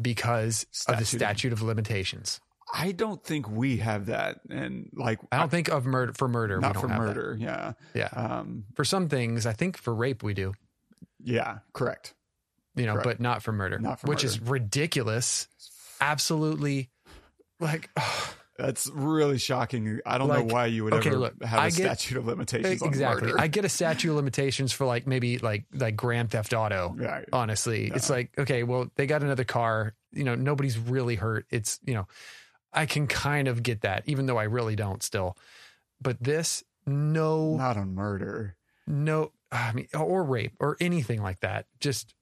because of the statute of limitations I don't think we have that. And like, i don't think of murder for murder we not don't for have that. murder. Yeah. yeah Um, for some things i think for rape we do yeah, correct. you know Correct. but not for murder Not for which is ridiculous absolutely like That's really shocking. I don't Like, know why you would okay, ever look, have a I get- statute of limitations on that. exactly. murder. I get a statute of limitations for like maybe like like Grand Theft Auto. Right. Honestly, it's like okay, well they got another car. You know, nobody's really hurt. It's you know, I can kind of get that, even though I really don't still. But this, no, Not a murder. no, I mean, or rape or anything like that. Just,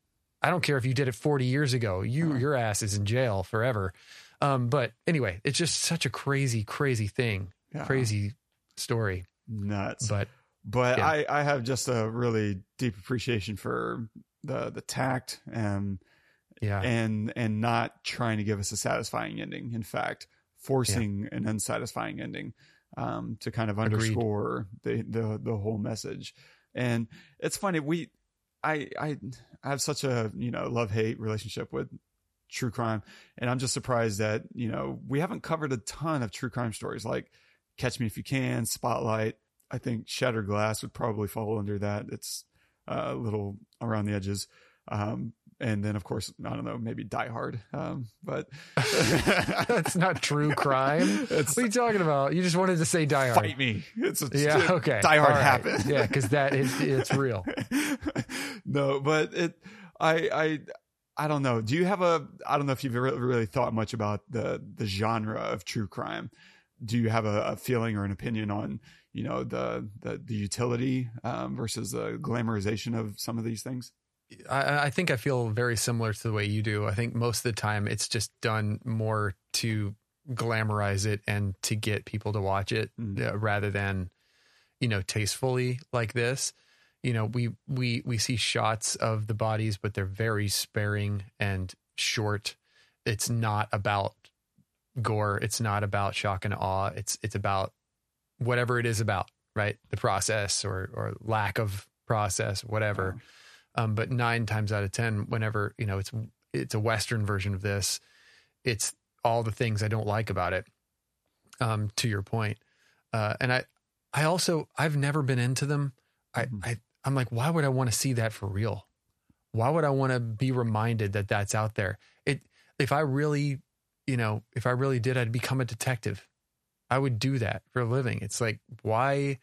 I don't care if you did it 40 years ago. You, Uh-huh. your ass is in jail forever. Um, but anyway, it's just such a crazy, crazy thing, Yeah. crazy story. Nuts. But But Yeah. I, I have just a really deep appreciation for the the tact and yeah, and and not trying to give us a satisfying ending. In fact, forcing an unsatisfying ending um, to kind of Agreed. underscore the, the the whole message. And it's funny we I I have such a you know love hate relationship with true crime, and I'm just surprised that you know we haven't covered a ton of true crime stories like Catch Me If You Can, Spotlight. I think Shattered Glass would probably fall under that. It's uh, a little around the edges. Um, and then, of course, I don't know, maybe Die Hard. Um, but that's not true crime. It's What are you talking about? You just wanted to say Die Hard. fight me. It's a, Yeah, okay. Die Hard right. happened. Yeah, because that is it's real. no, but it, I, I, I don't know. Do you have a? I don't know if you've really, really thought much about the the genre of true crime. Do you have a, a feeling or an opinion on you know the the, the utility um, versus the glamorization of some of these things? I, I think I feel very similar to the way you do. I think most of the time it's just done more to glamorize it and to get people to watch it Mhm. uh, rather than, you know, tastefully like this. You know, we we we see shots of the bodies, but they're very sparing and short. It's not about gore. It's not about shock and awe. It's it's about whatever it is about, right? The process or or lack of process, whatever. Um, but nine times out of ten, whenever you know it's it's a Western version of this, it's all the things I don't like about it. Um, to your point, uh, and I, I also I've never been into them. I, Mhm. I I'm like, why would I want to see that for real? Why would I want to be reminded that that's out there? It if I really, you know, if I really did, I'd become a detective. I would do that for a living. It's like why.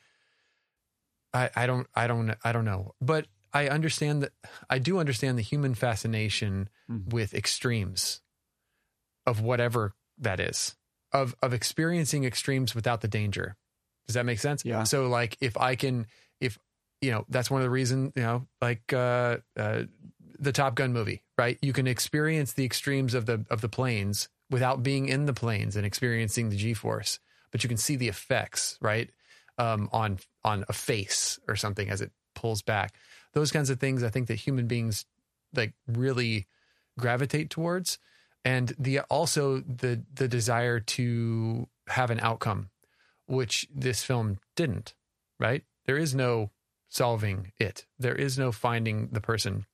I, I don't I don't I don't know, but I understand that I do understand the human fascination Mhm. with extremes of whatever that is. of of experiencing extremes without the danger. Does that make sense? Yeah. So like if I can if you know, that's one of the reasons, you know, like uh uh the Top Gun movie, right? You can experience the extremes of the of the planes without being in the planes and experiencing the G-force, but you can see the effects, right? Um on on a face or something as it pulls back. Those kinds of things I think that human beings like really gravitate towards. And the also the the desire to have an outcome which this film didn't right? There is no solving it. There is no finding the person.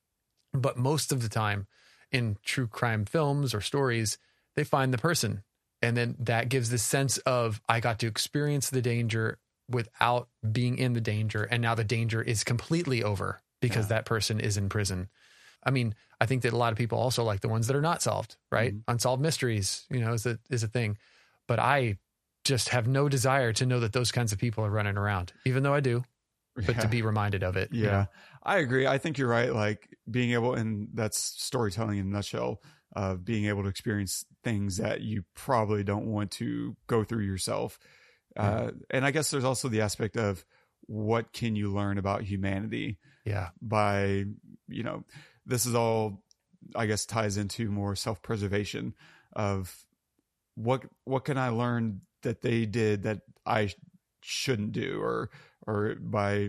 But most of the time in true crime films or stories they find the person. And then that gives this sense of i got to experience the danger without being in the danger. And now the danger is completely over because Yeah. that person is in prison I mean, I think that a lot of people also like the ones that are not solved, right? Mhm. Unsolved mysteries, you know, is a is a thing. But I just have no desire to know that those kinds of people are running around, even though I do. But Yeah. to be reminded of it, you Yeah, know? I agree. I think you're right. Like being able, and that's storytelling in a nutshell, of being able to experience things that you probably don't want to go through yourself. Uh, and I guess there's also the aspect of what can you learn about humanity yeah, by, you know, this is all, I guess, ties into more self preservation of what what can I learn that they did that I shouldn't do, or or by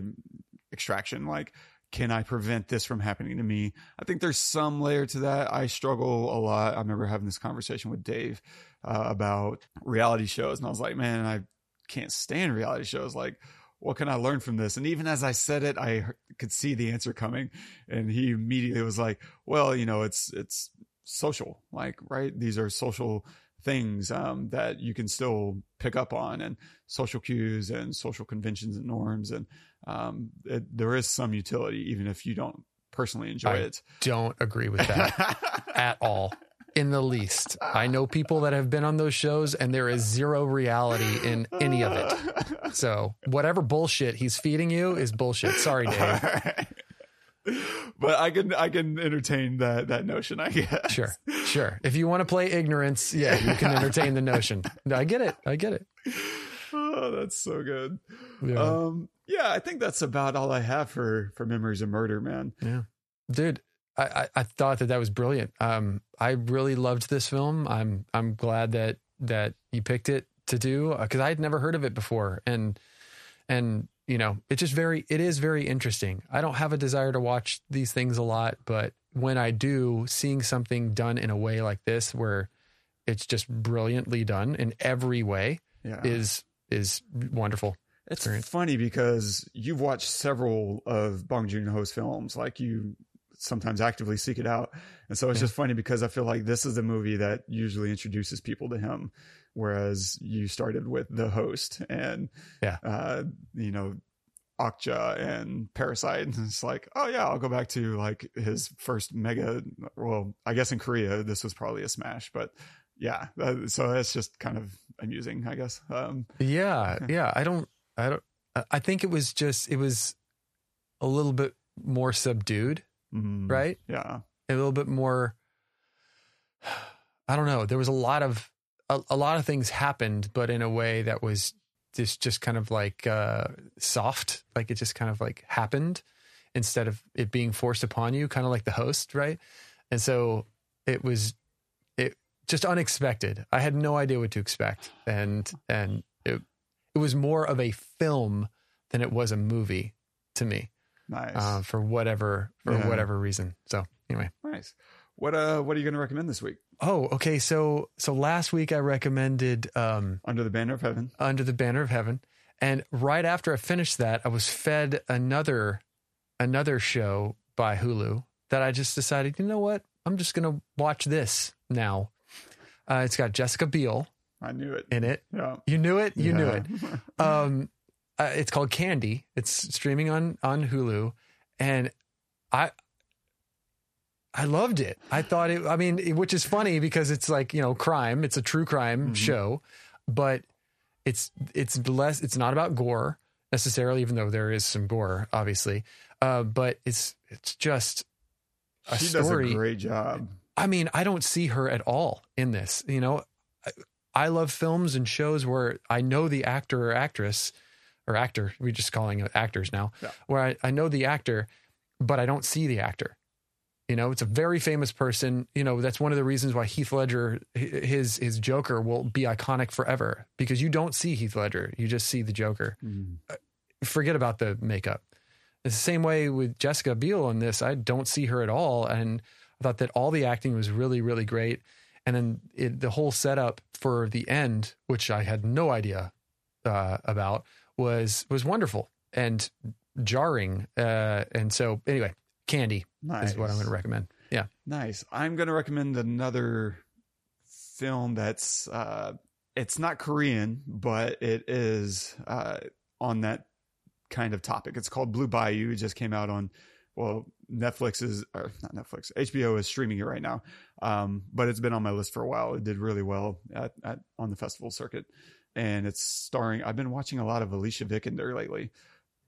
extraction, like can I prevent this from happening to me? I think there's some layer to that. I struggle a lot. I remember having this conversation with Dave uh, about reality shows, and I was like, man, I can't stand reality shows. Like, what can I learn from this? And even as I said it, I could see the answer coming, and he immediately was like, well, you know, it's it's social, like right. These are social things um, that you can still pick up on, and social cues and social conventions and norms, and um, it, there is some utility, even if you don't personally enjoy I it. don't agree with that at all, in the least. I know people that have been on those shows, and there is zero reality in any of it. So whatever bullshit he's feeding you is bullshit. Sorry, Dave. but I can I can entertain that that notion. I guess. Sure, sure. If you want to play ignorance, yeah, you can entertain the notion. I get it. I get it. Oh, that's so good. Yeah. Um, yeah, I think that's about all I have for for memories of murder, man. Yeah, dude, I, I thought that that was brilliant. Um, I really loved this film. I'm I'm glad that that you picked it to do because I had never heard of it before, and and you know it's just very it is very interesting. I don't have a desire to watch these things a lot, but when I do, seeing something done in a way like this where it's just brilliantly done in every way Yeah, is is wonderful. it's experience. funny because you've watched several of Bong Joon Ho's films, like you sometimes actively seek it out, and so it's Yeah. just funny because I feel like this is the movie that usually introduces people to him, whereas you started with The Host and Yeah. uh, you know. Okja and Parasite. And it's like, oh yeah, I'll go back to like his first mega. Well, I guess in Korea this was probably a smash, but yeah. Uh, so it's just kind of amusing, I guess. Um, Yeah, yeah. I don't. I don't. I think it was just. It was a little bit more subdued, mm, right? Yeah. A little bit more. I don't know. There was a lot of a, a lot of things happened, but in a way that was just just kind of like uh, soft. Like it just kind of like happened instead of it being forced upon you, kind of like the host, right? And so it was it just unexpected. I had no idea what to expect, and and it it was more of a film than it was a movie to me Nice. uh, for whatever for Yeah. whatever reason. So anyway. nice. What uh what are you going to recommend this week? Oh, okay. So so last week I recommended um, Under the Banner of Heaven. Under the Banner of Heaven, and right after I finished that, I was fed another another show by Hulu that I just decided, you know what, I'm just gonna watch this now. Uh, it's got Jessica Biel I knew it. in it. Yeah. You knew it. You knew it. um uh, it's called candy. It's streaming on on hulu. And i i loved it. I thought it i mean it- which is funny because it's like you know crime. It's a true crime Mhm. show. But it's it's less it's not about gore necessarily even though there is some gore obviously. Uh but it's it's just a she does story. a great job. I mean, I don't see her at all in this. You know, I, I love films and shows where I know the actor or actress or actor. We're just calling it actors now. Yeah. Where I, I know the actor, but I don't see the actor. You know, it's a very famous person. You know, that's one of the reasons why Heath Ledger, his his Joker, will be iconic forever because you don't see Heath Ledger, you just see the Joker. Mm. Forget about the makeup. It's the same way with Jessica Biel in this. I don't see her at all, and I thought that all the acting was really, really great. And then it, the whole setup for the end, which I had no idea uh, about, was was wonderful and jarring. Uh, and so, anyway, Candy Nice. is what I'm going to recommend. Yeah, Nice. I'm going to recommend another film that's uh it's not Korean, but it is uh on that kind of topic. It's called Blue Bayou. It just came out on well, Netflix is or not Netflix. HBO is streaming it right now. Um but it's been on my list for a while. It did really well at, at on the festival circuit. And it's starring I've been watching a lot of Alicia Vikander lately.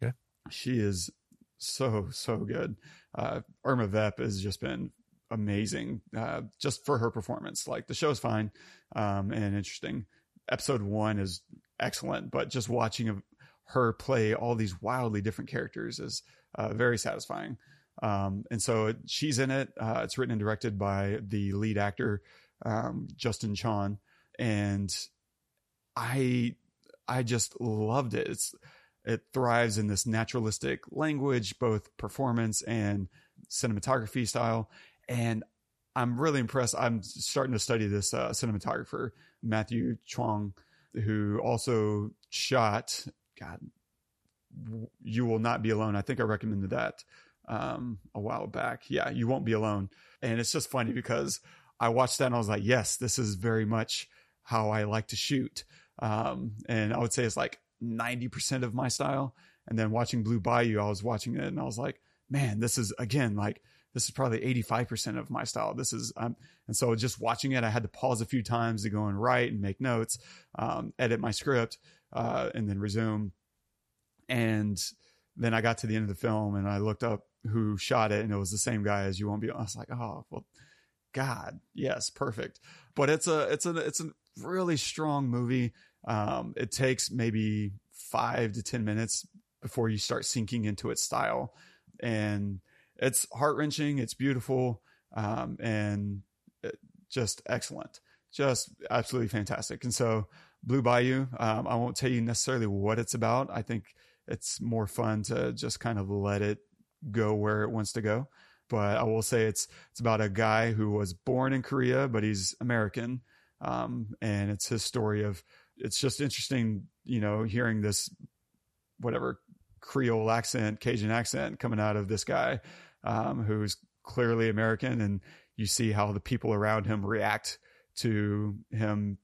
Yeah. She is so so good. Uh Irma Vep has just been amazing uh, just for her performance. Like the show's fine um, and interesting. Episode one is excellent, but just watching her play all these wildly different characters is uh, very satisfying. Um, and so it, she's in it. Uh, it's written and directed by the lead actor um, Justin Chon, and I I just loved it. It's it thrives in this naturalistic language, both performance and cinematography style and I'm really impressed. I'm starting to study this uh, cinematographer Matthew Chuang, who also shot. God, you will not be alone. I think I recommended that um, a while back. Yeah, you won't be alone. And it's just funny because I watched that and I was like, yes, this is very much how I like to shoot. Um, and I would say it's like 90% of my style. And then watching Blue Bayou, I was watching it and I was like, man, this is again like this is probably 85% of my style. This is, um, and so just watching it, I had to pause a few times to go and write and make notes, um, edit my script, uh, and then resume. And then I got to the end of the film and I looked up who shot it and it was the same guy as You Won't Be. I was like, oh, well, God, yes, perfect. But it's a, it's a, it's a really strong movie. Um, it takes maybe five to 10 minutes before you start sinking into its style. And, it's heart wrenching. It's beautiful, um, and just excellent, just absolutely fantastic. And so, Blue Bayou, um, I won't tell you necessarily what it's about. I think it's more fun to just kind of let it go where it wants to go. But I will say it's it's about a guy who was born in Korea, but he's American, um, and it's his story of. It's just interesting, you know, hearing this whatever Creole accent, Cajun accent coming out of this guy um, who's clearly American, and you see how the people around him react to him.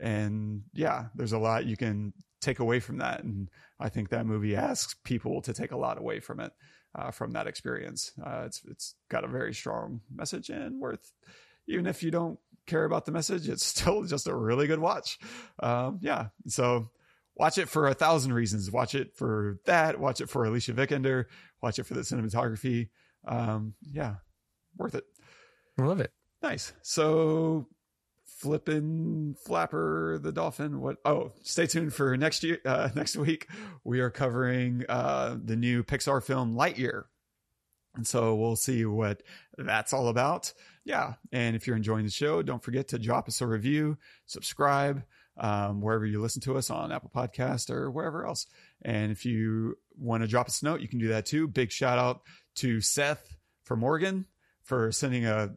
And yeah, there's a lot you can take away from that. And I think that movie asks people to take a lot away from it, uh, from that experience. Uh, it's it's got a very strong message and worth, even if you don't care about the message, it's still just a really good watch. Um, yeah, so watch it for a thousand reasons. Watch it for that. Watch it for Alicia Vikander. Watch it for the cinematography. Um, yeah, worth it. I love it. Nice. So flipping flapper the dolphin what oh stay tuned for next year uh next week we are covering uh the new pixar film lightyear and so we'll see what that's all about yeah and if you're enjoying the show don't forget to drop us a review subscribe um, wherever you listen to us on Apple Podcast or wherever else. And if you want to drop us a note, you can do that too. Big shout out to Seth for Morgan for sending a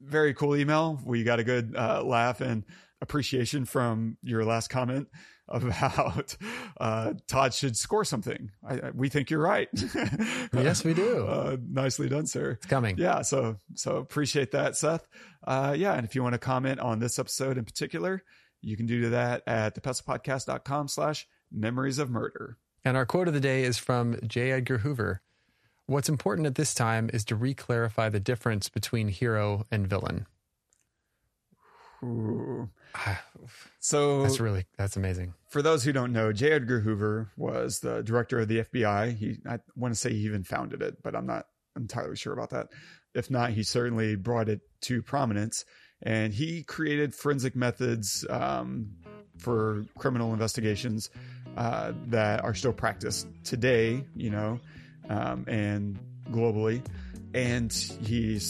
very cool email. We got a good uh, laugh and appreciation from your last comment about uh, Todd should score something. I, I, we think you're right. yes, we do. Uh, nicely done, sir. It's coming. Yeah. So, so appreciate that, Seth. Uh, yeah. And if you want to comment on this episode in particular, you can do that at thepestlepodcast.com slash memories of murder. And our quote of the day is from J. Edgar Hoover. What's important at this time is to reclarify the difference between hero and villain. Ooh. So that's really that's amazing. For those who don't know, J. Edgar Hoover was the director of the FBI. He I want to say he even founded it, but I'm not entirely sure about that. If not, he certainly brought it to prominence. and he created forensic methods um, for criminal investigations uh, that are still practiced today, you know, um, and globally. And he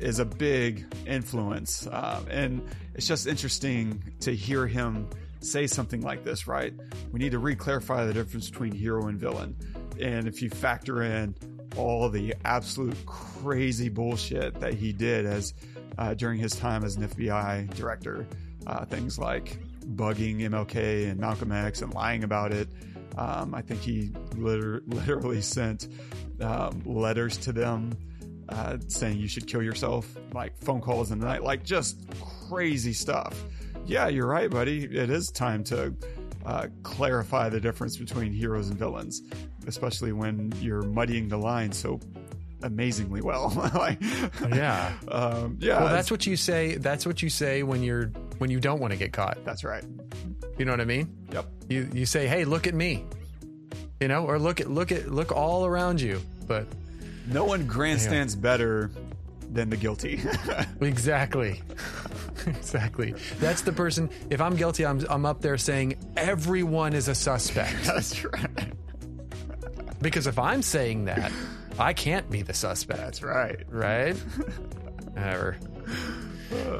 is a big influence, um, and it's just interesting to hear him say something like this. Right? We need to re-clarify the difference between hero and villain, and if you factor in all the absolute crazy bullshit that he did as uh, during his time as an FBI director, uh, things like bugging MLK and Malcolm X and lying about it. Um, I think he liter- literally sent um, letters to them uh, saying you should kill yourself, like phone calls in the night, like just crazy stuff. Yeah, you're right, buddy. It is time to uh, clarify the difference between heroes and villains, especially when you're muddying the line so amazingly well. like, Yeah. um, yeah. Well, that's what you say. That's what you say when you're when you don't want to get caught. that's right. You know what I mean? Yep. You you say, "Hey, look at me," you know, or look at look at look all around you. But No one grandstands better than the guilty. exactly, exactly. That's the person. If I'm guilty, I'm I'm up there saying everyone is a suspect. that's right. Because if I'm saying that, I can't be the suspect. That's right. right? Whatever.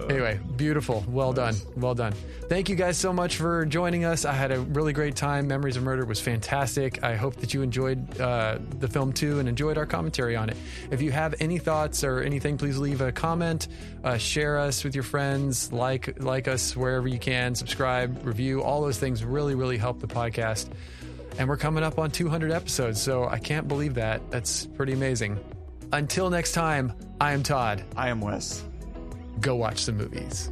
Anyway, beautiful. Well done. Well done. Thank you guys so much for joining us. I had a really great time. Memories of Murder was fantastic. I hope that you enjoyed uh, the film too and enjoyed our commentary on it. If you have any thoughts or anything, please leave a comment, uh, share us with your friends, like like us wherever you can, subscribe, review. All those things really really help the podcast. And we're coming up on 200 episodes, so I can't believe that. That's pretty amazing. Until next time, I am Todd. I am Wes go watch some movies.